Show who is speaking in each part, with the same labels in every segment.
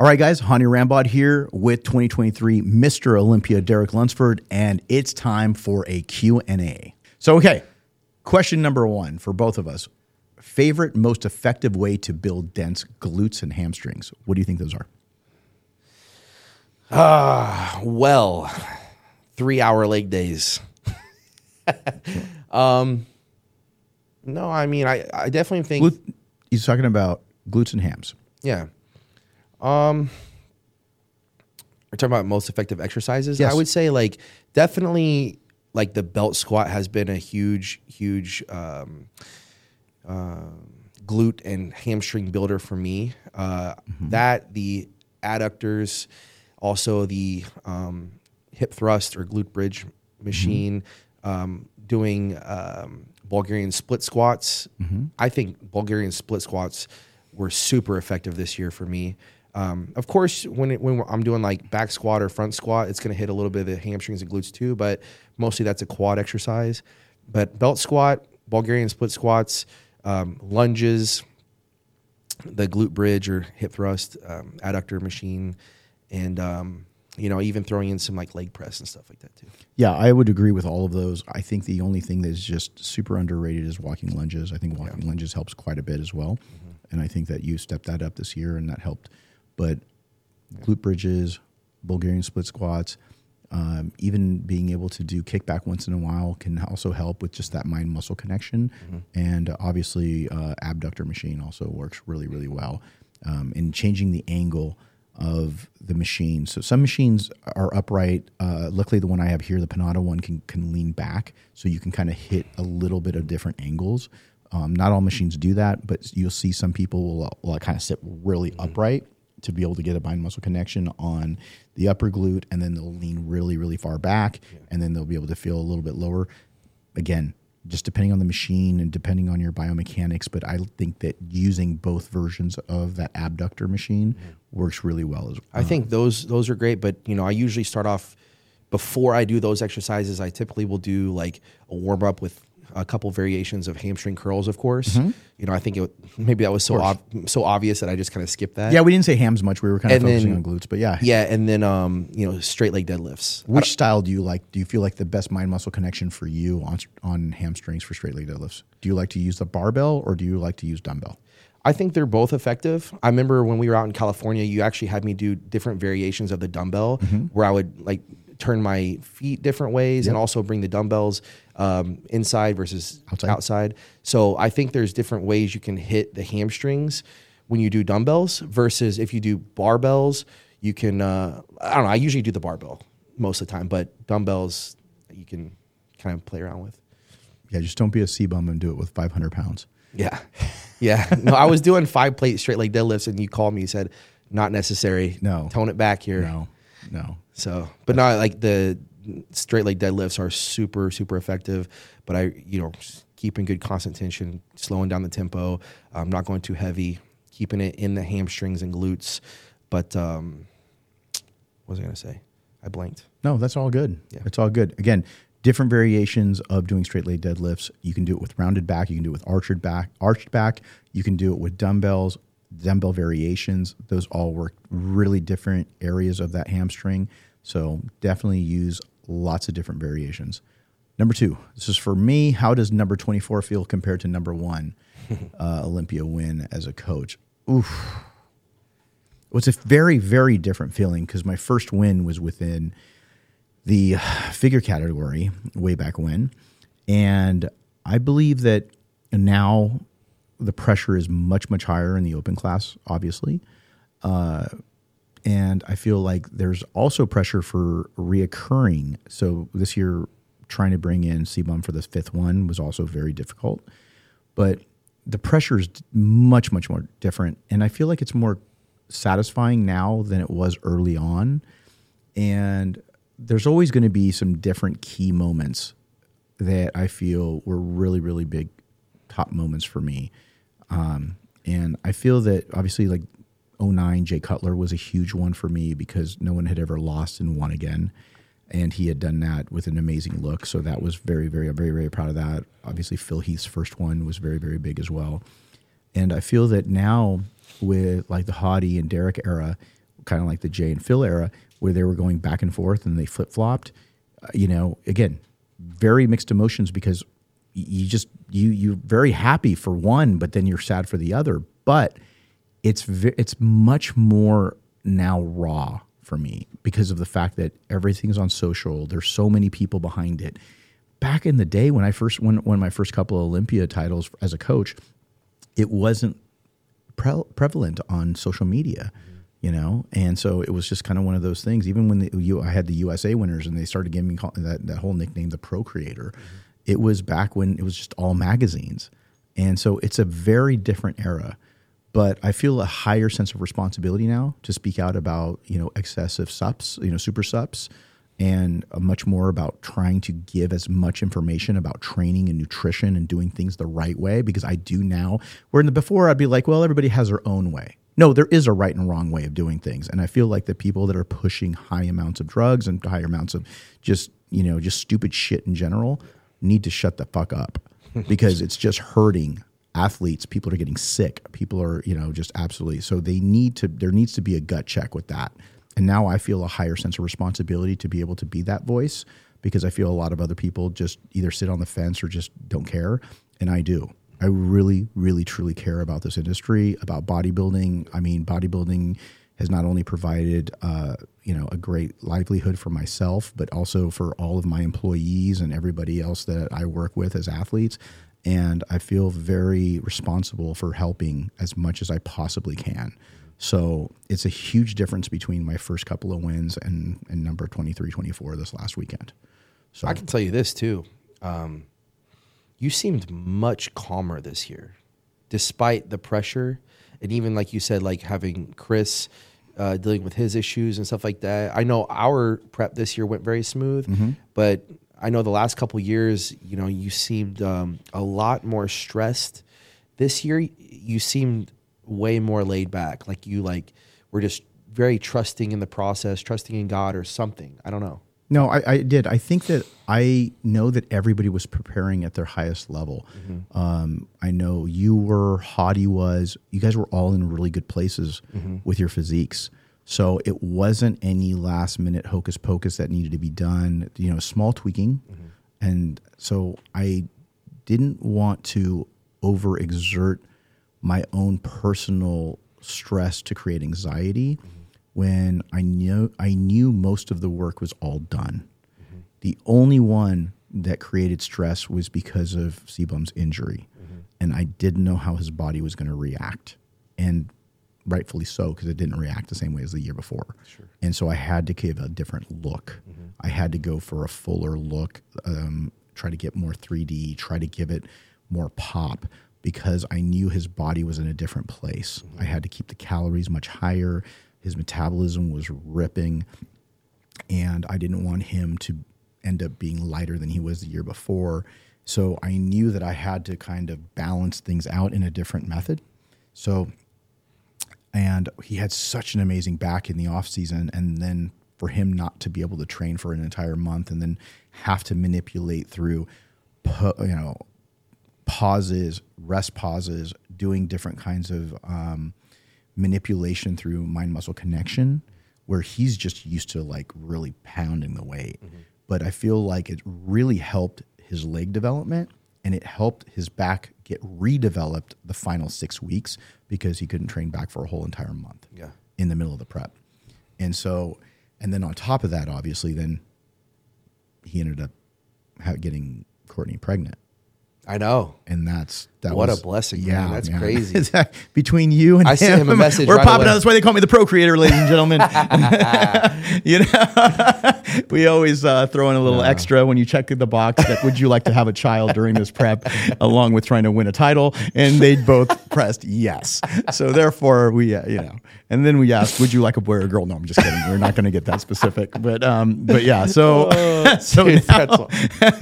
Speaker 1: All right, guys, Hany Rambod here with 2023 Mr. Olympia Derek Lunsford, and it's time for a Q&A. So, okay, question number one for both of us. Favorite, most effective way to build dense glutes and hamstrings? What do you think those are?
Speaker 2: Well, three hour leg days. um, no, I mean, I, I definitely think,
Speaker 1: Glut- he's talking about glutes and hams.
Speaker 2: yeah. Um, we're talking about most effective exercises.
Speaker 1: Yes.
Speaker 2: I would say, like, definitely, like the belt squat has been a huge, huge um, uh, glute and hamstring builder for me. Uh, That the adductors, also the um, hip thrust or glute bridge machine, um, doing um, Bulgarian split squats. I think Bulgarian split squats were super effective this year for me. Um, of course, when it, when I'm doing like back squat or front squat, it's going to hit a little bit of the hamstrings and glutes too. But mostly that's a quad exercise. But belt squat, Bulgarian split squats, um, lunges, the glute bridge or hip thrust um, adductor machine, and um, you know even throwing in some like leg press and stuff like that too.
Speaker 1: Yeah, I would agree with all of those. I think the only thing that's just super underrated is walking lunges. I think walking lunges helps quite a bit as well. And I think that you stepped that up this year and that helped. But glute bridges, Bulgarian split squats, um, even being able to do kickback once in a while can also help with just that mind muscle connection. And obviously, uh, abductor machine also works really, really well um, in changing the angle of the machine. So some machines are upright. Uh, luckily, the one I have here, the Panatta one, can can lean back, so you can kind of hit a little bit of different angles. Um, not all machines do that, but you'll see some people will, will kind of sit really upright to be able to get a bind muscle connection on the upper glute, and then they'll lean really, really far back, and then they'll be able to feel a little bit lower. Again, just depending on the machine and depending on your biomechanics, but I think that using both versions of that abductor machine works really well as well.
Speaker 2: I think uh, those those are great, but you know I usually start off before I do those exercises. I typically will do like a warm up with a couple variations of hamstring curls, of course. You know, I think it maybe that was so ob- so obvious that I just kind of skipped that.
Speaker 1: Yeah, we didn't say hams much. We were kind of
Speaker 2: And
Speaker 1: focusing
Speaker 2: then-
Speaker 1: on glutes, but yeah.
Speaker 2: yeah, and then um, you know, straight leg deadlifts.
Speaker 1: Which style do you like? Do you feel like the best mind muscle connection for you on on hamstrings for straight leg deadlifts? Do you like to use the barbell or do you like to use dumbbell?
Speaker 2: I think they're both effective. I remember when we were out in California, you actually had me do different variations of the dumbbell where I would like turn my feet different ways and also bring the dumbbells um, inside versus
Speaker 1: Outside.
Speaker 2: outside. So I think there's different ways you can hit the hamstrings when you do dumbbells versus if you do barbells, you can, uh, I don't know, I usually do the barbell most of the time, but dumbbells you can kind of play around with.
Speaker 1: Yeah, just don't be a CBum and do it with 500 pounds.
Speaker 2: Yeah. Yeah. No, I was doing five plate straight leg deadlifts and you called me, you said, not necessary.
Speaker 1: No.
Speaker 2: Tone it back here.
Speaker 1: No, no.
Speaker 2: So, but not like the straight leg deadlifts are super, super effective. But I, you know, keeping good constant tension, slowing down the tempo, um, not going too heavy, keeping it in the hamstrings and glutes. But, um, what was I going to say? I blanked.
Speaker 1: No, that's all good.
Speaker 2: Yeah.
Speaker 1: It's all good. Again, different variations of doing straight leg deadlifts. You can do it with rounded back. You can do it with arched back. Arched back. You can do it with dumbbells. Dumbbell variations. Those all work really different areas of that hamstring. So definitely use lots of different variations. Number two. This is for me. How does number twenty four feel compared to number one? uh, Olympia win as a coach. Oof. It was a very, very different feeling because my first win was within the figure category way back when. And I believe that now the pressure is much, much higher in the open class, obviously. Uh, and I feel like there's also pressure for reoccurring. So this year, trying to bring in CBUM for the fifth one was also very difficult. But the pressure is much, much more different. And I feel like it's more satisfying now than it was early on. And there's always going to be some different key moments that I feel were really, really big top moments for me. Um, and I feel that obviously, like 09, Jay Cutler was a huge one for me because no one had ever lost and won again. And he had done that with an amazing look. So that was very, very, very, very proud of that. Obviously, Phil Heath's first one was very, very big as well. And I feel that now with like the Hadi and Derek era, kind of like the Jay and Phil era, where they were going back and forth and they flip flopped. Uh, you know, again, very mixed emotions because you just you you're very happy for one, but then you're sad for the other. But it's it's much more now raw for me because of the fact that everything's on social. There's so many people behind it. Back in the day when I first when when my first couple of Olympia titles as a coach, it wasn't pre- prevalent on social media, you know, and so it was just kind of one of those things. Even when the, you, I had the USA winners and they started giving me that that whole nickname, the Procreator, it was back when it was just all magazines, and so it's a very different era. But I feel a higher sense of responsibility now to speak out about you know excessive sups, you know super sups, and uh, much more about trying to give as much information about training and nutrition and doing things the right way because I do now. Where in the before I'd be like, well, everybody has their own way. No, there is a right and wrong way of doing things, and I feel like the people that are pushing high amounts of drugs and higher amounts of just you know just stupid shit in general need to shut the fuck up because it's just hurting athletes. People are getting sick. People are you know just absolutely so they need to there needs to be a gut check with that. And now i feel a higher sense of responsibility to be able to be that voice because i feel a lot of other people just either sit on the fence or just don't care. And i do. I really really truly care about this industry about bodybuilding. I mean bodybuilding has not only provided uh, you know a great livelihood for myself, but also for all of my employees and everybody else that I work with as athletes. And I feel very responsible for helping as much as I possibly can. So it's a huge difference between my first couple of wins and, and number 23, 24 this last weekend. So
Speaker 2: I can tell you this too. Um, you seemed much calmer this year, despite the pressure, and even like you said, like having Chris uh, dealing with his issues and stuff like that. I know our prep this year went very smooth, but I know the last couple years, you know, you seemed um, a lot more stressed. This year, you seemed way more laid back. Like you, like were just very trusting in the process, trusting in God or something. I don't know.
Speaker 1: No, I, I did. I think that I know that everybody was preparing at their highest level. Mm-hmm. Um, I know you were, Hadi was. You guys were all in really good places mm-hmm. with your physiques. So it wasn't any last minute hocus pocus that needed to be done. You know, small tweaking, mm-hmm. and so I didn't want to overexert my own personal stress to create anxiety when I knew I knew most of the work was all done. The only one that created stress was because of CBum's injury, and I didn't know how his body was going to react, and rightfully so because it didn't react the same way as the year before. And so I had to give a different look. I had to go for a fuller look, um, try to get more 3D, try to give it more pop because I knew his body was in a different place. I had to keep the calories much higher. His metabolism was ripping, and I didn't want him to end up being lighter than he was the year before. So I knew that I had to kind of balance things out in a different method. So and he had such an amazing back in the off season and then for him not to be able to train for an entire month and then have to manipulate through you know pauses rest pauses doing different kinds of um, manipulation through mind muscle connection where he's just used to like really pounding the weight mm-hmm. but i feel like it really helped his leg development and it helped his back get redeveloped the final six weeks because he couldn't train back for a whole entire month
Speaker 2: Yeah.
Speaker 1: in the middle of the prep. And so, and then on top of that, obviously, then he ended up getting Courtney pregnant.
Speaker 2: I know.
Speaker 1: And that's that.
Speaker 2: What a
Speaker 1: was,
Speaker 2: blessing, man. That's crazy.
Speaker 1: Between you and
Speaker 2: I sent him a message
Speaker 1: We're
Speaker 2: right
Speaker 1: popping
Speaker 2: away.
Speaker 1: out. That's why they call me the procreator, ladies and gentlemen. you know, we always uh, throw in a little extra when you check the box that would you like to have a child during this prep, along with trying to win a title, and they both pressed yes. So therefore, we uh, you know, and then we asked, would you like a boy or a girl? No, I'm just kidding. We're not going to get that specific, but um, but yeah. So so
Speaker 2: dude,
Speaker 1: now,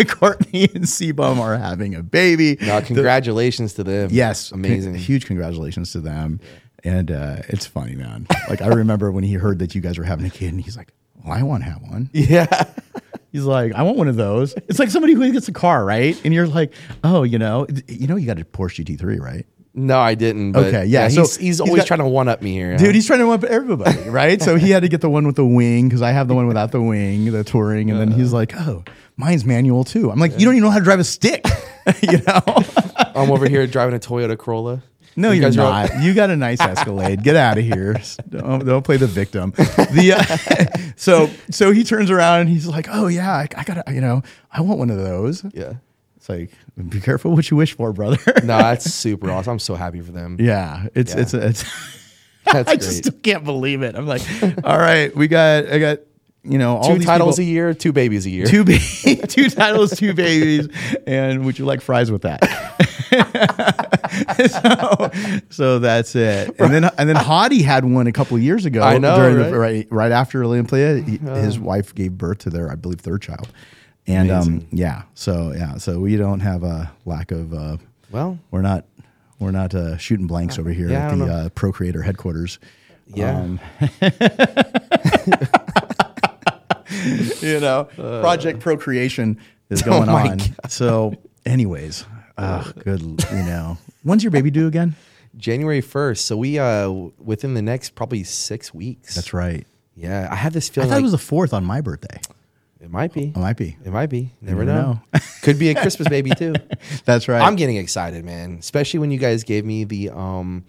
Speaker 1: Courtney and CBum are having a baby.
Speaker 2: No, congratulations to them.
Speaker 1: Yes,
Speaker 2: amazing.
Speaker 1: Con- huge congratulations to them. And uh, it's funny, man. Like I remember when he heard that you guys were having a kid, and he's like, "Well, I want to have one."
Speaker 2: Yeah.
Speaker 1: He's like, "I want one of those." It's like somebody who gets a car, right? And you're like, "Oh, you know, you know, you got a Porsche GT3, right?"
Speaker 2: No, I didn't. But
Speaker 1: Okay, yeah, so
Speaker 2: he's, he's
Speaker 1: he's
Speaker 2: always
Speaker 1: got-
Speaker 2: trying to one up me here.
Speaker 1: Dude, he's trying to one up everybody, right? so he had to get the one with the wing because I have the one without the wing, the touring, and then he's like, "Oh, mine's manual too." I'm like, "You don't even know how to drive a stick," you know?
Speaker 2: I'm over here driving a Toyota Corolla.
Speaker 1: No,
Speaker 2: You
Speaker 1: are not. you got a nice Escalade. Get out of here. Don't, don't play the victim. The uh, so so he turns around and he's like, "Oh yeah, I, I got you know, I want one of those."
Speaker 2: Yeah.
Speaker 1: It's like, be careful what you wish for, brother.
Speaker 2: No, that's super awesome. I'm so happy for them.
Speaker 1: yeah, it's
Speaker 2: Yeah.
Speaker 1: it's it's.
Speaker 2: That's
Speaker 1: I just can't believe it. I'm like, all right, we got I got you know all
Speaker 2: two titles
Speaker 1: people-
Speaker 2: a year, two babies a year.
Speaker 1: two ba- two titles, two babies, and would you like fries with that? so, so that's it. And then and then Hadi had one a couple of years ago.
Speaker 2: I know,
Speaker 1: during
Speaker 2: right?
Speaker 1: The, right right after Olympia, he- his wife gave birth to their, I believe, third child. And um, yeah, so yeah, so we don't have a lack of. Uh,
Speaker 2: Well,
Speaker 1: we're not we're not uh, shooting blanks over here
Speaker 2: Yeah,
Speaker 1: at the uh, Procreator headquarters.
Speaker 2: yeah.
Speaker 1: Um, you know, Project Procreation is going
Speaker 2: Uh. Oh
Speaker 1: on. So, anyways, uh, good. You know, when's your baby due again?
Speaker 2: January 1st. So we uh within the next probably six weeks.
Speaker 1: That's right.
Speaker 2: Yeah. I have this feeling
Speaker 1: I
Speaker 2: feeling
Speaker 1: thought
Speaker 2: like
Speaker 1: it was the fourth on my birthday.
Speaker 2: it might be.
Speaker 1: It might be.
Speaker 2: It might be. Never,
Speaker 1: never
Speaker 2: know. Could be a Christmas baby too.
Speaker 1: That's right.
Speaker 2: I'm getting excited, man. Especially when you guys gave me the um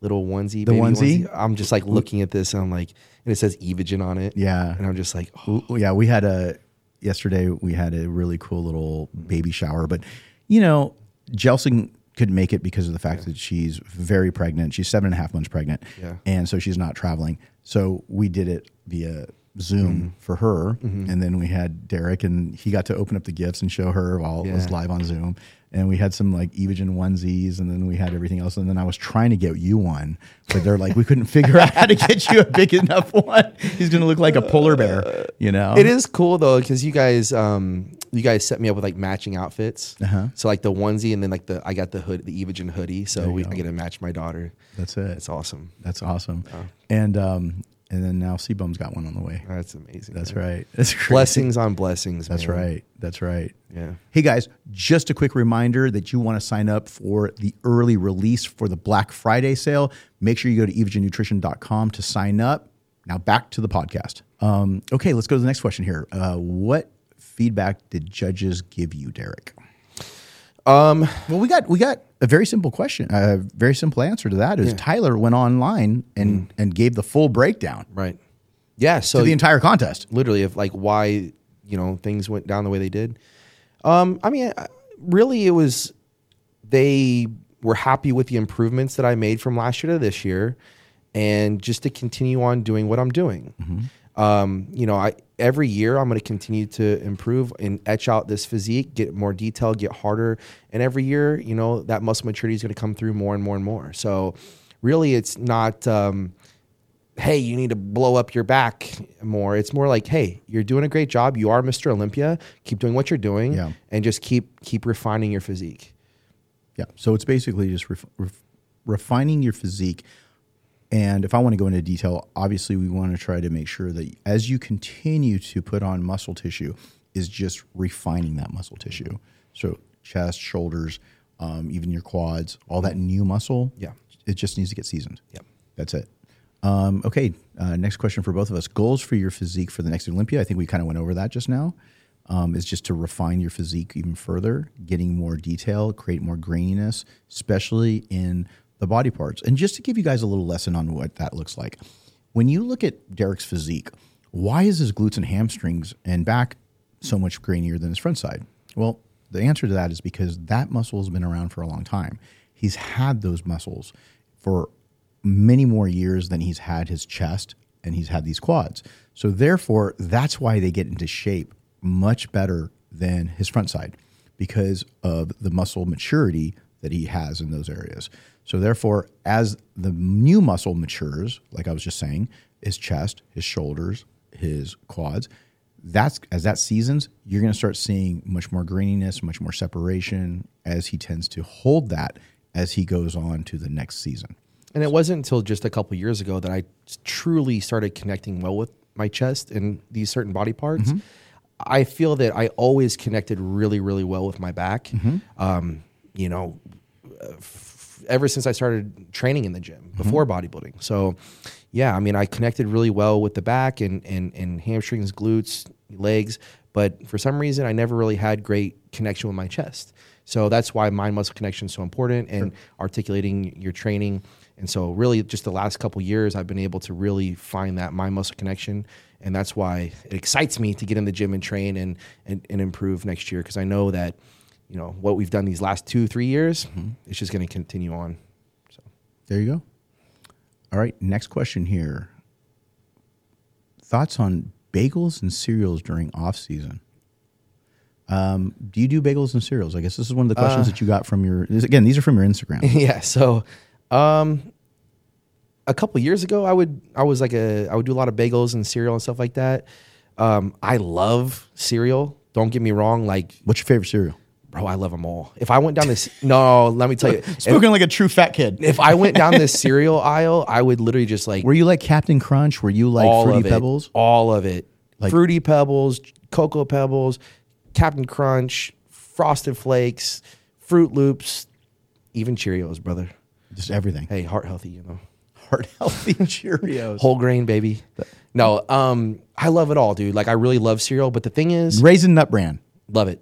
Speaker 2: little onesie.
Speaker 1: The
Speaker 2: baby
Speaker 1: onesie?
Speaker 2: I'm just like looking at this and I'm like, and it says Evogen on it.
Speaker 1: Yeah.
Speaker 2: And I'm just like, oh,
Speaker 1: yeah, we had a yesterday. We had a really cool little baby shower, but you know, Jelson could make it because of the fact that she's very pregnant. She's seven and a half months pregnant,
Speaker 2: Yeah.
Speaker 1: and so she's not traveling. So we did it via Zoom
Speaker 2: Mm-hmm.
Speaker 1: for her, and then we had Derek, and he got to open up the gifts and show her while it was live on Zoom. And we had some like Evogen onesies, and then we had everything else. And then I was trying to get you one, but they're like, we couldn't figure out how to get you a big enough one. He's gonna look like a polar bear, you know.
Speaker 2: It is cool though because you guys, um, you guys set me up with like matching outfits.
Speaker 1: Uh-huh.
Speaker 2: So like the onesie and then like the I got the hood, the Evogen hoodie. So we,
Speaker 1: go.
Speaker 2: I get to match my daughter.
Speaker 1: That's it.
Speaker 2: It's awesome.
Speaker 1: That's awesome.
Speaker 2: Oh.
Speaker 1: And um, and then now CBum's got one on the way.
Speaker 2: That's amazing.
Speaker 1: That's
Speaker 2: man.
Speaker 1: right. That's crazy.
Speaker 2: Blessings on blessings.
Speaker 1: That's
Speaker 2: man.
Speaker 1: right. That's right.
Speaker 2: Yeah.
Speaker 1: Hey guys, just a quick reminder that you want to sign up for the early release for the Black Friday sale. Make sure you go to evogennutrition.com to sign up. Now back to the podcast. Um, okay, let's go to the next question here. Uh, what feedback did judges give you, Derek?
Speaker 2: Um,
Speaker 1: Well, we got we got a very simple question. A very simple answer to that is Tyler went online and and gave the full breakdown
Speaker 2: right. Yeah. So
Speaker 1: the entire contest.
Speaker 2: literally of like why you know things went down the way they did. Um, I mean, really, it was they were happy with the improvements that I made from last year to this year, and just to continue on doing what I'm doing. Um, you know, I every year I'm going to continue to improve and etch out this physique, get more detail, get harder, and every year, you know, that muscle maturity is going to come through more and more and more. So, really, it's not. Um, hey, you need to blow up your back more. It's more like, hey, you're doing a great job. You are Mr. Olympia. Keep doing what you're doing,
Speaker 1: Yeah.
Speaker 2: and just keep keep refining your physique.
Speaker 1: Yeah. So it's basically just ref- ref- refining your physique. And if I want to go into detail, obviously we want to try to make sure that as you continue to put on muscle tissue, is just refining that muscle tissue. So chest, shoulders, um, even your quads, all that new muscle.
Speaker 2: Yeah.
Speaker 1: It just needs to get seasoned.
Speaker 2: Yep.
Speaker 1: That's it. Um, okay. Uh, next question for both of us: goals for your physique for the next Olympia. I think we kind of went over that just now. Um, is just to refine your physique even further, getting more detail, create more graininess, especially in the body parts. And just to give you guys a little lesson on what that looks like, when you look at Derek's physique, why is his glutes and hamstrings and back so much grainier than his front side? Well, the answer to that is because that muscle has been around for a long time. He's had those muscles for many more years than he's had his chest and he's had these quads. So therefore, that's why they get into shape much better than his front side because of the muscle maturity that he has in those areas. So therefore, as the new muscle matures, like I was just saying, his chest, his shoulders, his quads, that's as that seasons, you're going to start seeing much more graininess, much more separation as he tends to hold that as he goes on to the next season.
Speaker 2: And it wasn't until just a couple years ago that I truly started connecting well with my chest and these certain body parts. I feel that I always connected really, really well with my back. Um, you know, uh, ever since I started training in the gym mm-hmm. before bodybuilding. So, yeah, I mean, I connected really well with the back and and and hamstrings, glutes, legs, but for some reason, I never really had great connection with my chest. So that's why mind muscle connection is so important and articulating your training. And so, really, just the last couple years, I've been able to really find that mind muscle connection. And that's why it excites me to get in the gym and train and, and, and improve next year because I know that, you know, what we've done these last two, three years, it's just going to continue on. So,
Speaker 1: There you go. All right, next question here. Thoughts on bagels and cereals during off season? Um, do you do bagels and cereals? I guess this is one of the questions
Speaker 2: Uh,
Speaker 1: that you got from your. Again, these are from your Instagram.
Speaker 2: yeah. So, um, a couple years ago, I would I was like a I would do a lot of bagels and cereal and stuff like that. Um, I love cereal. Don't get me wrong. Like,
Speaker 1: What's your favorite cereal?
Speaker 2: Bro, I love them all. If I went down this, no, let me tell you, if,
Speaker 1: Spoken like a true fat kid.
Speaker 2: if I went down this cereal aisle, I would literally just like
Speaker 1: Were you like Captain Crunch? Were you like
Speaker 2: all
Speaker 1: Fruity
Speaker 2: of it,
Speaker 1: Pebbles?
Speaker 2: all of it,
Speaker 1: Like-
Speaker 2: fruity pebbles, cocoa pebbles, Captain Crunch, Frosted Flakes, Froot Loops, even Cheerios, brother.
Speaker 1: Just everything.
Speaker 2: Hey, heart healthy, you know.
Speaker 1: Heart healthy Cheerios.
Speaker 2: whole grain baby no um i love it all dude like i really love cereal but the thing is
Speaker 1: Raisin Nut Bran.
Speaker 2: love it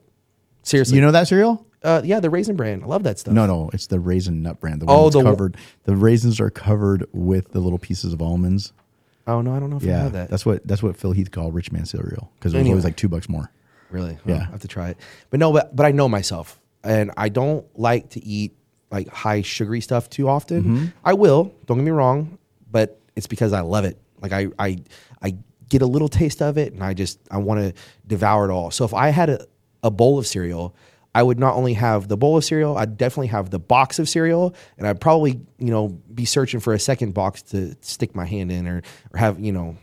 Speaker 2: seriously
Speaker 1: You know that cereal?
Speaker 2: uh yeah the raisin bran i love that stuff
Speaker 1: No, no, it's the Raisin Nut Bran. The one
Speaker 2: Oh,
Speaker 1: that's
Speaker 2: the one-
Speaker 1: covered. The raisins are covered with the little pieces of almonds.
Speaker 2: oh no i don't know if i
Speaker 1: Yeah,
Speaker 2: have that
Speaker 1: that's what that's what Phil Heath called Rich Man cereal because it was
Speaker 2: Anyway.
Speaker 1: always like two bucks more.
Speaker 2: really
Speaker 1: Yeah.
Speaker 2: yeah i have to try it but no but but i know myself and i don't like to eat like high sugary stuff too often
Speaker 1: Mm-hmm.
Speaker 2: i will don't get me wrong but it's because i love it like i i i get a little taste of it and i just i want to devour it all so if i had a, a bowl of cereal I would not only have the bowl of cereal, I'd definitely have the box of cereal, and I'd probably, you know, be searching for a second box to stick my hand in or, or have, you know,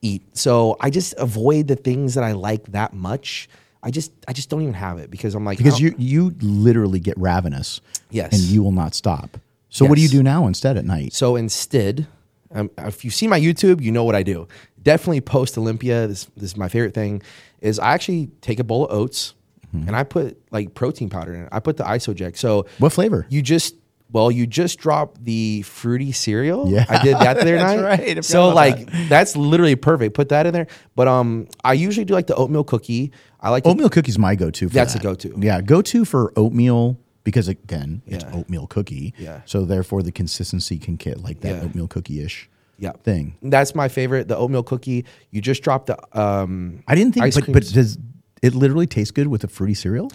Speaker 2: eat. So I just avoid the things that I like that much. I just, I just don't even have it because I'm like,
Speaker 1: Because you you literally get ravenous.
Speaker 2: Yes.
Speaker 1: And you will not stop. So what do you do now instead at night?
Speaker 2: So instead, um, if you see my YouTube, you know what I do. Definitely post Olympia. This, this is my favorite thing. Is I actually take a bowl of oats
Speaker 1: Mm-hmm.
Speaker 2: and I put like protein powder in it. I put the Isoject. So
Speaker 1: What flavor?
Speaker 2: You just well, you just dropped the fruity cereal.
Speaker 1: Yeah.
Speaker 2: I did that the other
Speaker 1: That's
Speaker 2: night.
Speaker 1: right.
Speaker 2: So like that's literally perfect. Put that in there. But um, I usually do like the oatmeal cookie. I like to
Speaker 1: Oatmeal cookie's my go-to. For
Speaker 2: That's a go-to.
Speaker 1: Yeah, go-to for oatmeal because again, it's
Speaker 2: Yeah.
Speaker 1: oatmeal cookie.
Speaker 2: Yeah.
Speaker 1: So therefore, the consistency can get like that
Speaker 2: Yeah.
Speaker 1: oatmeal cookie-ish
Speaker 2: yeah
Speaker 1: thing.
Speaker 2: That's my favorite. The oatmeal cookie. You just dropped the um.
Speaker 1: I didn't think, but, but does it literally taste good with a fruity cereal?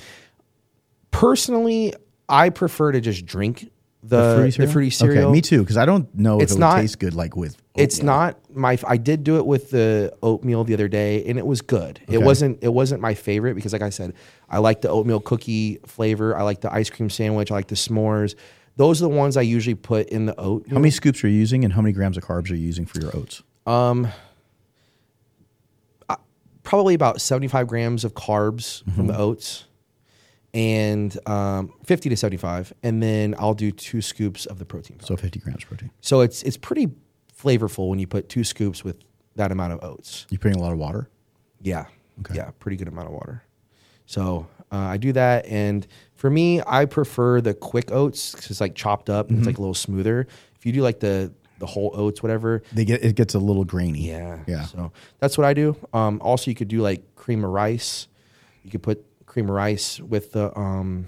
Speaker 2: personally, I prefer to just drink the the fruity cereal.
Speaker 1: Okay, me too. Because I don't know
Speaker 2: It's
Speaker 1: if it
Speaker 2: not-
Speaker 1: would taste good like with.
Speaker 2: It's not my. I did do it with the oatmeal the other day, and it was good. It wasn't. It wasn't my favorite because, like I said, I like the oatmeal cookie flavor. I like the ice cream sandwich. I like the s'mores. Those are the ones I usually put in the oat.
Speaker 1: How many scoops are you using, and how many grams of carbs are you using for your oats?
Speaker 2: Um, Probably about seventy-five grams of carbs
Speaker 1: Mm-hmm.
Speaker 2: from the oats, and um, fifty to seventy-five, and then I'll do two scoops of the protein. powder.
Speaker 1: So fifty grams protein.
Speaker 2: So it's it's pretty flavorful when you put two scoops with that amount of oats.
Speaker 1: You're putting a lot of water?
Speaker 2: Yeah.
Speaker 1: Okay.
Speaker 2: Yeah, pretty good amount of water. So uh, I do that, and for me, I prefer the quick oats because it's like chopped up and it's like a little smoother. If you do like the the whole oats, whatever,
Speaker 1: They get it gets a little grainy.
Speaker 2: yeah,
Speaker 1: Yeah.
Speaker 2: So that's what I do. Um, also, you could do like cream of rice. You could put cream of rice with the um,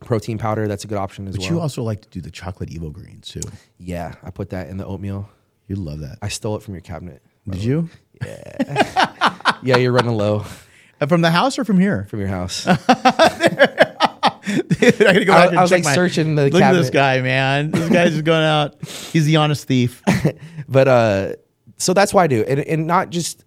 Speaker 2: protein powder. That's a good option as well.
Speaker 1: But
Speaker 2: well.
Speaker 1: you also like to do the chocolate Evo greens too.
Speaker 2: yeah, I put that in the oatmeal.
Speaker 1: You love that.
Speaker 2: I stole it from your cabinet.
Speaker 1: Did you?
Speaker 2: Yeah, Yeah, you're running low
Speaker 1: From the house or from here?
Speaker 2: from your house.
Speaker 1: Dude, I gotta go
Speaker 2: I- I was,
Speaker 1: check
Speaker 2: like, searching the
Speaker 1: Look at this guy, man. This guy's just going out. He's the honest thief.
Speaker 2: but uh so that's why I do and, and not just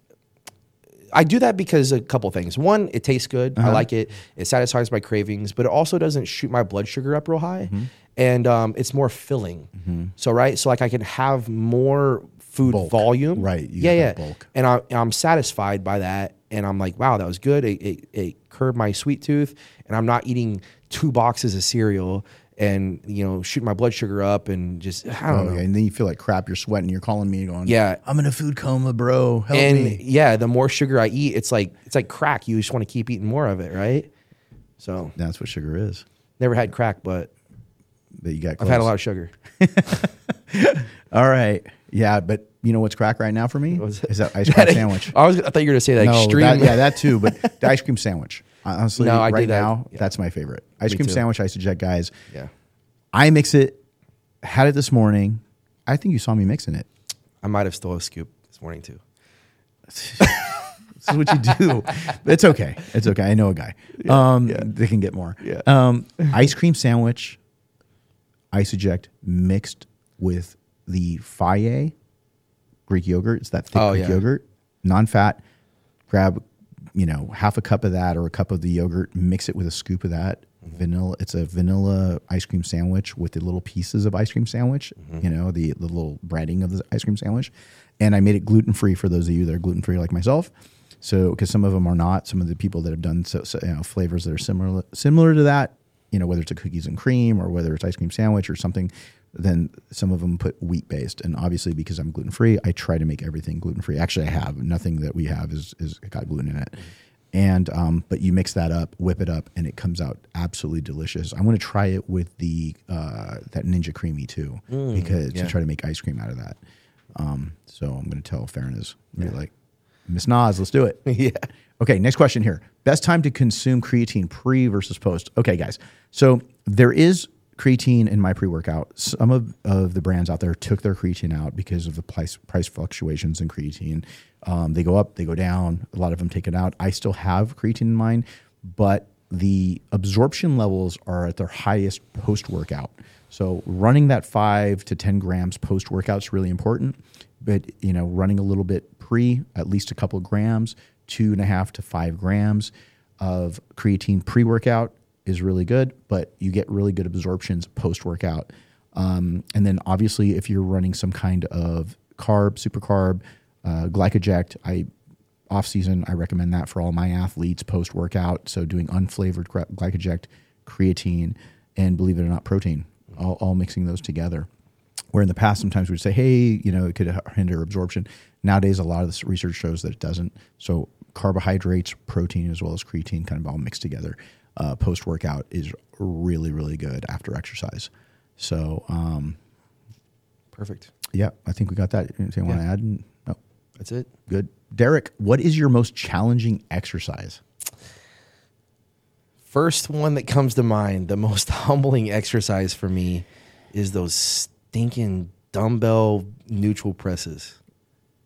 Speaker 2: I do that because a couple things. One, it tastes good.
Speaker 1: Uh-huh.
Speaker 2: I like it. It satisfies my cravings, but it also doesn't shoot my blood sugar up real high,
Speaker 1: Mm-hmm.
Speaker 2: and um, it's more filling. So right, so like I can have more food
Speaker 1: Bulk.
Speaker 2: volume.
Speaker 1: Right, you
Speaker 2: Yeah, yeah.
Speaker 1: bulk.
Speaker 2: And I, I'm satisfied by that, and I'm like, wow, that was good. It, it, it curbed my sweet tooth, and I'm not eating two boxes of cereal and you know shooting my blood sugar up and just I don't
Speaker 1: Oh,
Speaker 2: know.
Speaker 1: yeah. And then you feel like crap. You're sweating. You're calling me going,
Speaker 2: Yeah.
Speaker 1: I'm in a food coma, bro. Help
Speaker 2: and
Speaker 1: me.
Speaker 2: yeah, the more sugar I eat, it's like it's like crack. You just want to keep eating more of it, right? So
Speaker 1: That's what sugar is.
Speaker 2: never had crack, but
Speaker 1: but you got.
Speaker 2: I've had a lot of sugar.
Speaker 1: All right, yeah, but you know what's crack right now for me is that ice cream sandwich.
Speaker 2: I was. I thought you were gonna say that
Speaker 1: no,
Speaker 2: extreme.
Speaker 1: that, yeah, that too. But the ice cream sandwich, honestly,
Speaker 2: No, I
Speaker 1: right now,
Speaker 2: Yeah.
Speaker 1: that's my favorite. Ice
Speaker 2: Me
Speaker 1: cream
Speaker 2: too.
Speaker 1: sandwich, I suggest, guys.
Speaker 2: yeah.
Speaker 1: I mix it. Had it this morning. I think you saw me mixing it.
Speaker 2: I might have stole a scoop this morning too.
Speaker 1: This is what you do. it's okay. It's okay. I know a guy. um,
Speaker 2: yeah.
Speaker 1: They can get more.
Speaker 2: Yeah.
Speaker 1: Um, ice cream sandwich, Isoject mixed with the Fage Greek yogurt. It's that thick
Speaker 2: Oh,
Speaker 1: Greek
Speaker 2: yeah.
Speaker 1: yogurt, non-fat. Grab, you know, half a cup of that or a cup of the yogurt. Mix it with a scoop of that.
Speaker 2: Mm-hmm.
Speaker 1: Vanilla. It's a vanilla ice cream sandwich with the little pieces of ice cream sandwich.
Speaker 2: Mm-hmm.
Speaker 1: You know, the the little breading of the ice cream sandwich. And I made it gluten free for those of you that are gluten free like myself. So, because some of them are not, some of the people that have done so, so, you know, flavors that are similar similar to that, you know, whether it's a cookies and cream or whether it's ice cream sandwich or something, then some of them put wheat based. And obviously, because I'm gluten free, I try to make everything gluten free. Actually, I have nothing that we have is is got gluten in it. And um, but you mix that up, whip it up, and it comes out absolutely delicious. I want to try it with the uh, that Ninja Creami too, because
Speaker 2: yeah.
Speaker 1: to try to make ice cream out of that. Um, so I'm going to tell Fairness, be like, Miss Nas, let's do it.
Speaker 2: yeah.
Speaker 1: Okay, next question here. Best time to consume creatine pre versus post. Okay, guys. So there is creatine in my pre workout. Some of, of the brands out there took their creatine out because of the price, price fluctuations in creatine. Um, they go up, they go down. A lot of them take it out. I still have creatine in mine, but the absorption levels are at their highest post workout. So running that five to 10 grams post workout is really important. But, you know, running a little bit pre, at least a couple grams, two and a half to five grams of creatine pre workout is really good, but you get really good absorptions post workout. Um, and then obviously, if you're running some kind of carb, super carb, uh, glycoject, I off season, I recommend that for all my athletes post workout. So doing unflavored gly- glycoject, creatine, and believe it or not, protein, all, all mixing those together. Where in the past, sometimes we'd say, hey, you know, it could hinder absorption. Nowadays, a lot of this research shows that it doesn't. So carbohydrates, protein, as well as creatine, kind of all mixed together uh, post workout is really, really good after exercise. So, um,
Speaker 2: Perfect.
Speaker 1: yeah, I think we got that. Anything you want to add? No,
Speaker 2: That's it.
Speaker 1: good. Derek, what is your most challenging exercise?
Speaker 2: First one that comes to mind, the most humbling exercise for me is those stinking dumbbell neutral presses.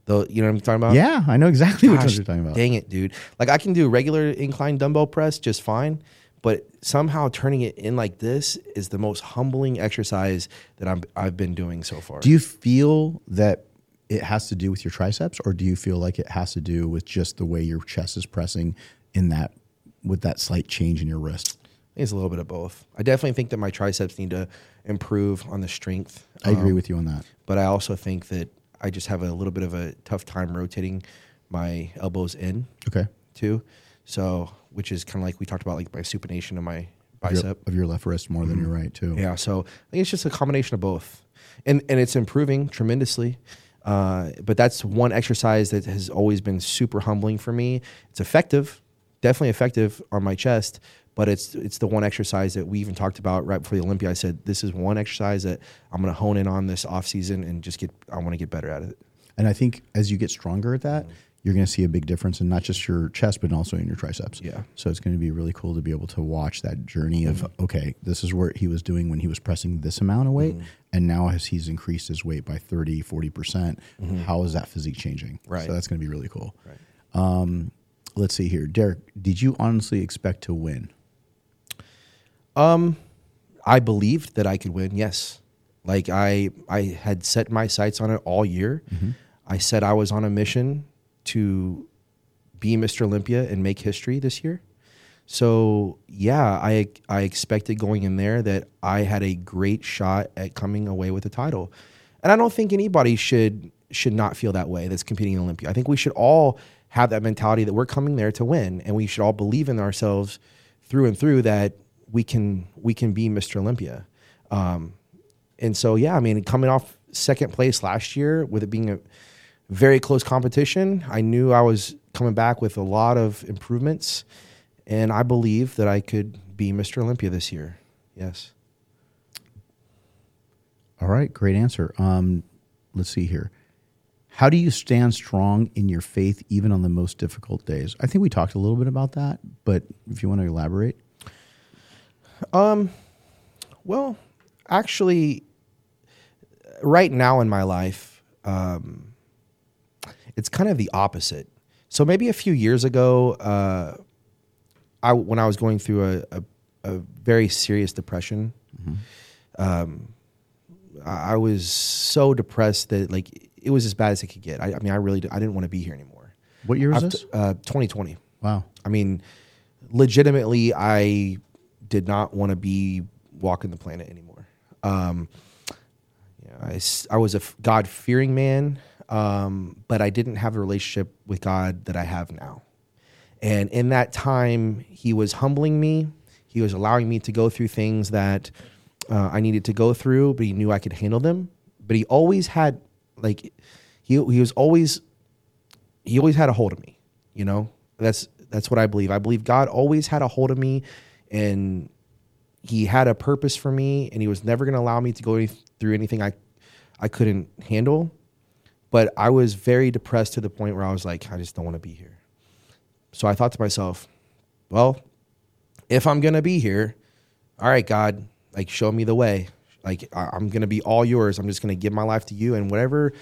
Speaker 2: Though you know what I'm talking about?
Speaker 1: Yeah, I know exactly what you're talking about.
Speaker 2: Dang it, dude. Like I can do regular incline dumbbell press just fine, but somehow turning it in like this is the most humbling exercise that I'm I've been doing so far.
Speaker 1: Do you feel that it has to do with your triceps, or do you feel like it has to do with just the way your chest is pressing in that with that slight change in your wrist?
Speaker 2: I think it's a little bit of both. I definitely think that my triceps need to improve on the strength.
Speaker 1: I agree
Speaker 2: Um,
Speaker 1: with you on that.
Speaker 2: but I also think that I just have a little bit of a tough time rotating my elbows in
Speaker 1: Okay.
Speaker 2: too. So, which is kind of like we talked about, like my supination of my
Speaker 1: Of your,
Speaker 2: bicep.
Speaker 1: of your left wrist more than your right too.
Speaker 2: Yeah. So I think it's just a combination of both, and and it's improving tremendously. Uh, but that's one exercise that has always been super humbling for me. It's effective, definitely effective on my chest, but it's it's the one exercise that we even talked about right before the Olympia. I said this is one exercise that I'm going to hone in on this off season and just get. I want to get better at it.
Speaker 1: And I think as you get stronger at that, you're going to see a big difference in not just your chest, but also in your triceps.
Speaker 2: Yeah.
Speaker 1: So it's going to be really cool to be able to watch that journey of,
Speaker 2: Mm-hmm.
Speaker 1: okay, this is what he was doing when he was pressing this amount of weight. And now as he's increased his weight by 30, 40%, percent how is that physique changing?
Speaker 2: Mm-hmm. Right.
Speaker 1: So that's going to be really cool.
Speaker 2: Right.
Speaker 1: Um, let's see here. Derek, did you honestly expect to win?
Speaker 2: Um, I believed that I could win. Yes, like I I had set my sights on it all year. I said I was on a mission to be Mr. Olympia and make history this year. So yeah, I I expected going in there that I had a great shot at coming away with the title, and I don't think anybody should should not feel that way that's competing in Olympia. I think we should all have that mentality that we're coming there to win, and we should all believe in ourselves through and through that we can we can be Mr. Olympia. Um, and so yeah, I mean, coming off second place last year with it being a very close competition, I knew I was coming back with a lot of improvements, and I believe that I could be Mr. Olympia this year. Yes.
Speaker 1: All right, great answer. Um, let's see here. How do you stand strong in your faith even on the most difficult days? I think we talked a little bit about that, but if you want to elaborate.
Speaker 2: Um, Well, actually, right now in my life, um, it's kind of the opposite. So maybe a few years ago, uh, I when I was going through a, a, a very serious depression, um, I I was so depressed that like it was as bad as it could get. I, I mean, I really did, I didn't want to be here anymore.
Speaker 1: What year was
Speaker 2: I've-
Speaker 1: this?
Speaker 2: Uh, 2020.
Speaker 1: Wow.
Speaker 2: I mean, legitimately, I did not want to be walking the planet anymore. Um, know, I, I was a God fearing man, um, but I didn't have the relationship with God that I have now. And in that time, He was humbling me. He was allowing me to go through things that uh, I needed to go through, but He knew I could handle them. But He always had, like, he he was always he always had a hold of me you know that's that's what i believe i believe god always had a hold of me and he had a purpose for me and he was never going to allow me to go through anything i i couldn't handle but i was very depressed to the point where i was like i just don't want to be here. So i thought to myself well if i'm going to be here all right god like show me the way. Like I- i'm going to be all yours. I'm just going to give my life to you and whatever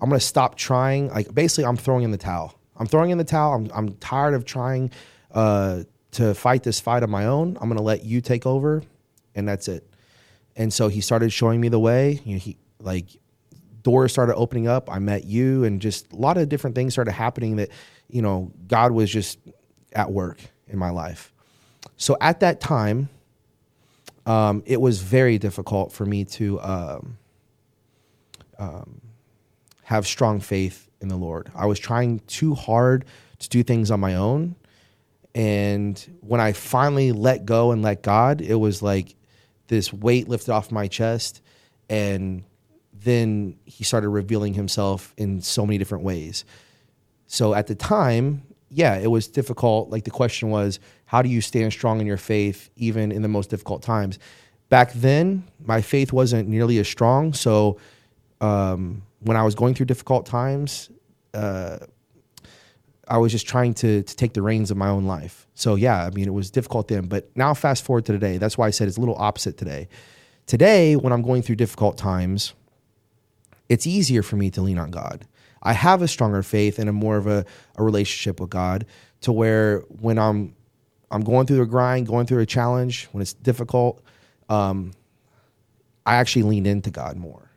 Speaker 2: i'm going to stop trying. Like basically i'm throwing in the towel. I'm throwing in the towel. I'm, I'm tired of trying uh, to fight this fight on my own. I'm going to let you take over and that's it. And so he started showing me the way. You know, he like doors started opening up i met you and just a lot of different things started happening that you know god was just at work in my life so at that time um, it was very difficult for me to um, um, have strong faith in the Lord. I was trying too hard to do things on my own. And when I finally let go and let God, it was like this weight lifted off my chest. And then he started revealing himself in so many different ways. So at the time, yeah, it was difficult. Like the question was, how do you stand strong in your faith even in the most difficult times? Back then, my faith wasn't nearly as strong. So um, when I was going through difficult times, uh, I was just trying to to take the reins of my own life. So yeah, I mean, it was difficult then. But now, fast forward to today. That's why I said it's a little opposite today. Today, when I'm going through difficult times, it's easier for me to lean on God. I have a stronger faith and a more of a, a relationship with God to where when I'm I'm going through a grind, going through a challenge, when it's difficult, um, I actually lean into God more.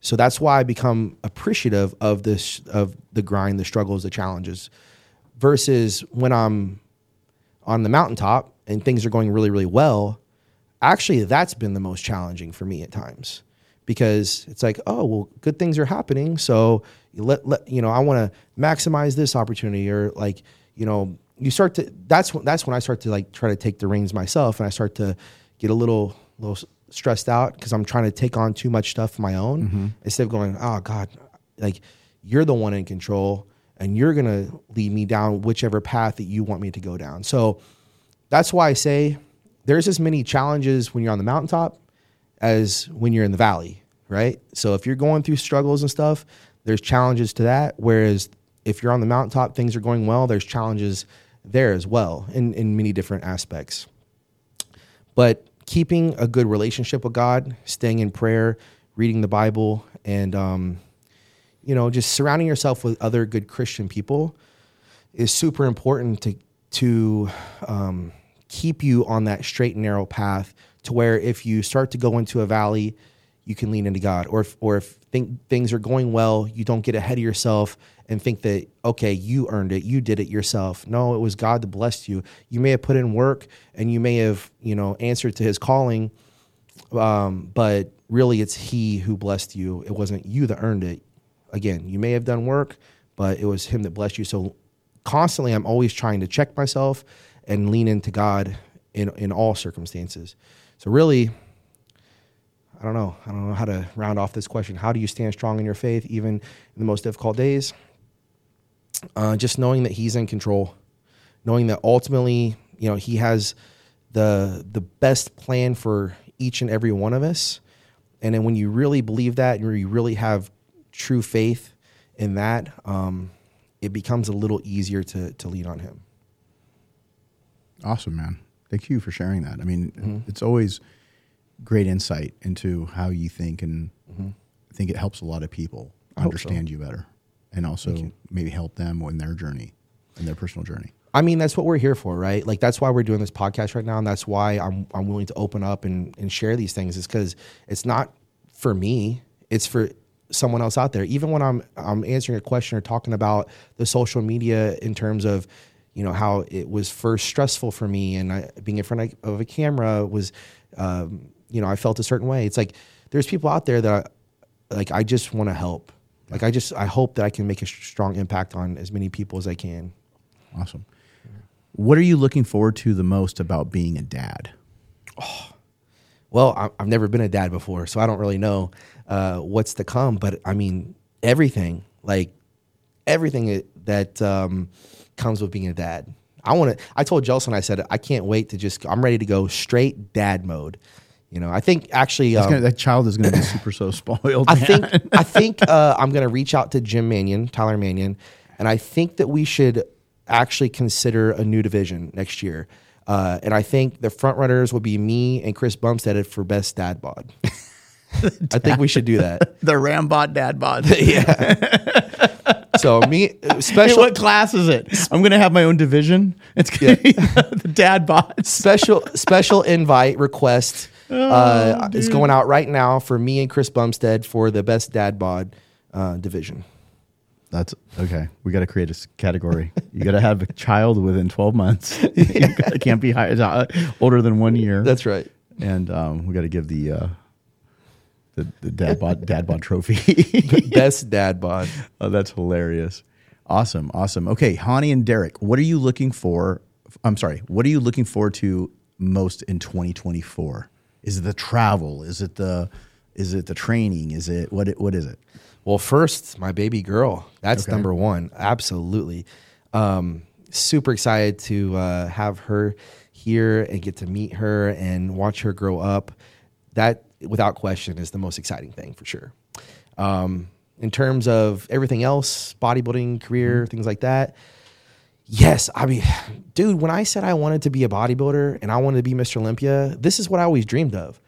Speaker 2: So that's why I become appreciative of this of the grind, the struggles, the challenges, versus when I'm on the mountaintop and things are going really, really well. Actually, that's been the most challenging for me at times because it's like, oh, well, good things are happening. So you let, let you know, I want to maximize this opportunity or like, you know, you start to, that's when, that's when I start to like try to take the reins myself and I start to get a little, little stressed out because I'm trying to take on too much stuff of my own mm-hmm. instead of going, oh God, like you're the one in control and you're going to lead me down whichever path that you want me to go down. So that's why I say there's as many challenges when you're on the mountaintop as when you're in the valley, right? So if you're going through struggles and stuff, there's challenges to that. Whereas if you're on the mountaintop, things are going well, there's challenges there as well in, in many different aspects. But keeping a good relationship with God, staying in prayer, reading the Bible, and um, you know, just surrounding yourself with other good Christian people is super important to to um, keep you on that straight and narrow path to where if you start to go into a valley, you can lean into God. Or if, or if think things are going well, you don't get ahead of yourself and think that okay, you earned it, you did it yourself. No, it was God that blessed you. You may have put in work and you may have you know answered to His calling, um, but really it's He who blessed you. It wasn't you that earned it. Again, you may have done work, but it was Him that blessed you. So constantly, I'm always trying to check myself and lean into God in in all circumstances. So really, I don't know. I don't know how to round off this question. How do you stand strong in your faith, even in the most difficult days? Uh, just knowing that He's in control, knowing that ultimately, you know, He has the the best plan for each and every one of us, And then when you really believe that, and you really have true faith in that, um, it becomes a little easier to to lean on Him.
Speaker 1: Awesome, man. Thank you for sharing that. I mean,
Speaker 2: Mm-hmm.
Speaker 1: it's always great insight into how you think, and
Speaker 2: Mm-hmm.
Speaker 1: I think it helps a lot of people
Speaker 2: I hope so.
Speaker 1: understand you better, and also maybe help them in their journey, in their personal journey.
Speaker 2: I mean, that's what we're here for, right? Like that's why we're doing this podcast right now, and that's why I'm I'm willing to open up and, and share these things. Is because it's not for me; it's for someone else out there. Even when I'm I'm answering a question or talking about the social media in terms of you know how it was first stressful for me, and I, being in front of a camera was, um, you know, I felt a certain way. It's like there's people out there that like I just want to help. Like I just I hope that I can make a strong impact on as many people as I can.
Speaker 1: Awesome. What are you looking forward to the most about being a dad?
Speaker 2: Oh, Well, I- I've never been a dad before, so I don't really know uh, what's to come. But I mean, everything, like everything that um, comes with being a dad. I want to. I told Jelson, I said, I can't wait to just. I'm ready to go straight dad mode. You know, I think actually, um,
Speaker 1: gonna- that child is going to be super so spoiled.
Speaker 2: I think I think uh, I'm going to reach out to Jim Manion, Tyler Manion, and I think that we should actually consider a new division next year. Uh, and I think the front runners will be me and Chris Bumstead for best dad bod. I think we should do that.
Speaker 1: the Rambod dad bod.
Speaker 2: yeah. so me
Speaker 1: Hey,
Speaker 2: special
Speaker 1: what class is it? I'm going to have my own division. It's going to be the dad bod.
Speaker 2: special special invite request uh, is going out right now for me and Chris Bumstead for the best dad bod uh, division.
Speaker 1: That's okay. We got to create a category. You got to have a child within 12 months. You gotta- can't be high, uh, older than one year.
Speaker 2: That's right.
Speaker 1: and um, we got to give the uh, the, the dad bod dad bod trophy.
Speaker 2: Best dad bod.
Speaker 1: oh, that's hilarious. Awesome, awesome. Okay, Hany and Derek, what are you looking for? I'm sorry. What are you looking forward to most in 2024? Is it the travel? Is it the is it the training? Is it what? It, what is it?
Speaker 2: Well, first, my baby girl. That's
Speaker 1: Okay.
Speaker 2: number one. Absolutely. Um, super excited to uh, have her here and get to meet her and watch her grow up. That, without question, is the most exciting thing for sure. Um, in terms of everything else, bodybuilding, career, things like that. Yes, I mean, dude, when I said I wanted to be a bodybuilder and I wanted to be Mr. Olympia, this is what I always dreamed of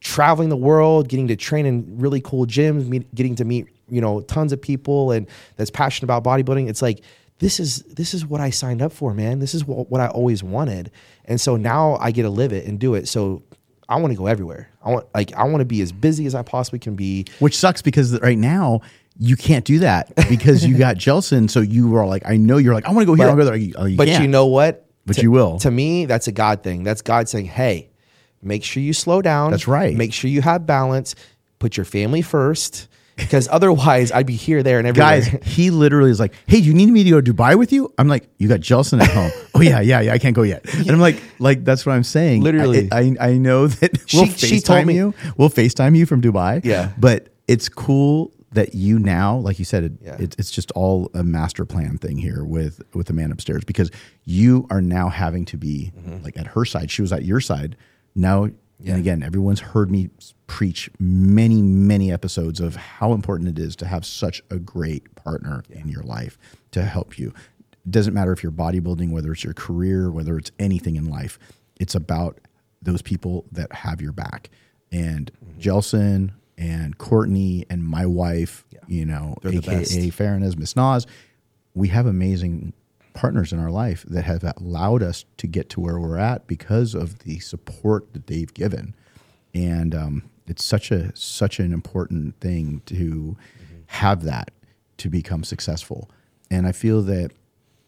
Speaker 2: traveling the world, getting to train in really cool gyms, meet, getting to meet you know tons of people and that's passionate about bodybuilding. It's like this is this is what I signed up for, man. This is what, what I always wanted, and so now I get to live it and do it. So I want to go everywhere. I want like I want to be as busy as I possibly can be.
Speaker 1: Which sucks because right now you can't do that because you got Jelson. So you are like, I know you're like, I want to go here. I want to go there. Oh, you
Speaker 2: but
Speaker 1: can't.
Speaker 2: you know what?
Speaker 1: But
Speaker 2: To-
Speaker 1: you will.
Speaker 2: To me, that's a God thing. That's God saying, "Hey, make sure you slow down.
Speaker 1: That's right.
Speaker 2: Make sure you have balance. Put your family first, because otherwise, I'd be here, there, and everywhere."
Speaker 1: guys, he literally is like, "Hey, you need me to go to Dubai with you?" I'm like, "You got Jelson at home." oh yeah, yeah, yeah. I can't go yet. And I'm like, like that's what I'm saying.
Speaker 2: Literally.
Speaker 1: I, I, I know that we'll
Speaker 2: She- she told me-
Speaker 1: you. We'll FaceTime you from Dubai.
Speaker 2: Yeah.
Speaker 1: but it's cool that you now, like you said, it,
Speaker 2: Yeah.
Speaker 1: it's it's just all a master plan thing here with with the man upstairs because you are now having to be like at her side. She was at your side. Now,
Speaker 2: Yeah.
Speaker 1: and again, everyone's heard me preach many, many episodes of how important it is to have such a great partner in your life to help you. It doesn't matter if you're bodybuilding, whether it's your career, whether it's anything in life. It's about those people that have your back. And
Speaker 2: Mm-hmm.
Speaker 1: Jelson and Courtney and my wife,
Speaker 2: Yeah.
Speaker 1: you know,
Speaker 2: They're
Speaker 1: aka
Speaker 2: best.
Speaker 1: Miss Nas, we have amazing partners in our life that have allowed us to get to where we're at because of the support that they've given. And um, it's such a such an important thing to have that to become successful. And I feel that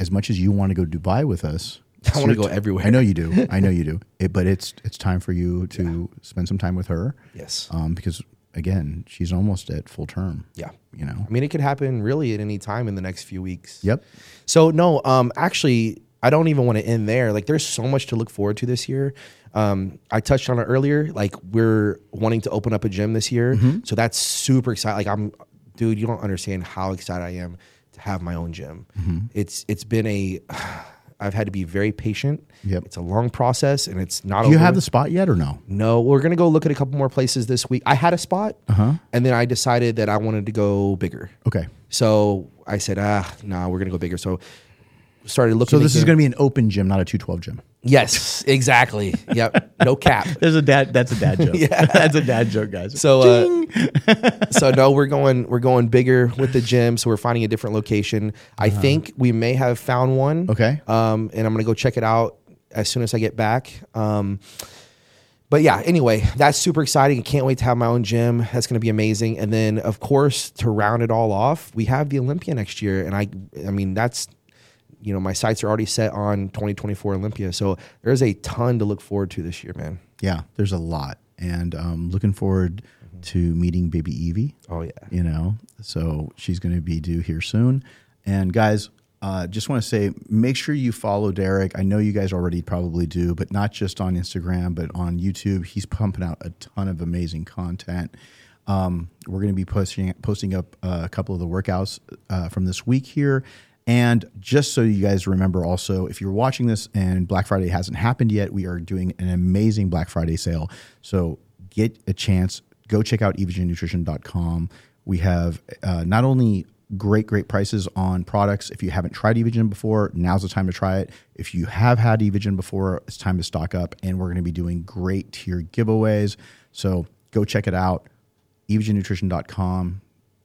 Speaker 1: as much as you want to go to Dubai with us,
Speaker 2: I
Speaker 1: it's your
Speaker 2: go everywhere.
Speaker 1: I know you do. I know you do. It, but it's it's time for you to spend some time with her.
Speaker 2: Yes.
Speaker 1: Um, because again, she's almost at full term.
Speaker 2: Yeah.
Speaker 1: You know.
Speaker 2: I mean, it could happen really at any time in the next few weeks.
Speaker 1: Yep.
Speaker 2: So no, um, actually, I don't even want to end there. Like, there's so much to look forward to this year. Um, I touched on it earlier. Like, we're wanting to open up a gym this year, so that's super exciting. Like, I'm, dude, you don't understand how excited I am to have my own gym. It's it's been a, I've had to be very patient.
Speaker 1: Yep.
Speaker 2: It's a long process, and it's not.
Speaker 1: Do you
Speaker 2: over.
Speaker 1: have the spot yet or no?
Speaker 2: No, we're gonna go look at a couple more places this week. I had a spot,
Speaker 1: Uh-huh.
Speaker 2: and then I decided that I wanted to go bigger.
Speaker 1: Okay.
Speaker 2: So I said, ah, nah, we're gonna go bigger. So started looking.
Speaker 1: So this is going to be an open gym, not a 212 gym.
Speaker 2: yes, exactly. Yep, no cap.
Speaker 1: There's a dad. That's a dad joke. yeah, that's a dad joke, guys.
Speaker 2: So, uh, so no, we're going we're going bigger with the gym. So we're finding a different location. I think we may have found one.
Speaker 1: Uh-huh. Okay.
Speaker 2: Um, and I'm gonna go check it out as soon as I get back. Um, but yeah, anyway, that's super exciting. I can't wait to have my own gym. That's going to be amazing. And then, of course, to round it all off, we have the Olympia next year, and I, I mean, that's, you know, my sights are already set on 2024 Olympia. So there's a ton to look forward to this year, man.
Speaker 1: yeah, there's a lot, and um, looking forward to meeting baby Evie.
Speaker 2: Oh yeah,
Speaker 1: you know so she's going to be due here soon. And guys uh, just want to say make sure you follow derek. I know you guys already probably do but not just on instagram but on youtube. He's pumping out a ton of amazing content. Um, we're going to be posting posting up uh, a couple of the workouts uh, from this week here and just so you guys remember also if you're watching this and black friday hasn't happened yet we are doing an amazing black friday sale so get a chance go check out evogennutrition.com. We have uh, not only great, great prices on products. If you haven't tried Evogen before, now's the time to try it. If you have had Evogen before, it's time to stock up. And we're going to be doing great tier giveaways. So go check it out, evogennutrition.com.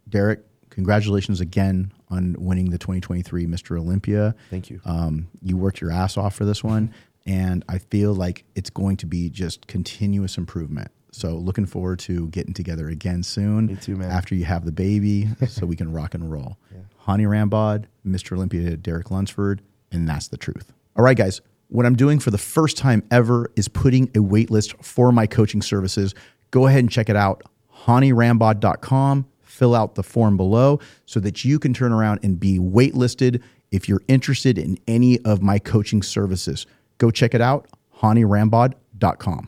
Speaker 1: Derek, congratulations again on winning the 2023 Mr. Olympia.
Speaker 2: Thank you.
Speaker 1: Um, you worked your ass off for this one, and I feel like it's going to be just continuous improvement. So looking forward to getting together again soon.
Speaker 2: Me too, man.
Speaker 1: After you have the baby, so we can rock and roll. Hany Rambod, Mr. Olympia, Derek Lunsford, and that's the truth. All right, guys. What I'm doing for the first time ever is putting a wait list for my coaching services. Go ahead and check it out. HanyRambod.com. Fill out the form below so that you can turn around and be waitlisted if you're interested in any of my coaching services. Go check it out. HanyRambod.com.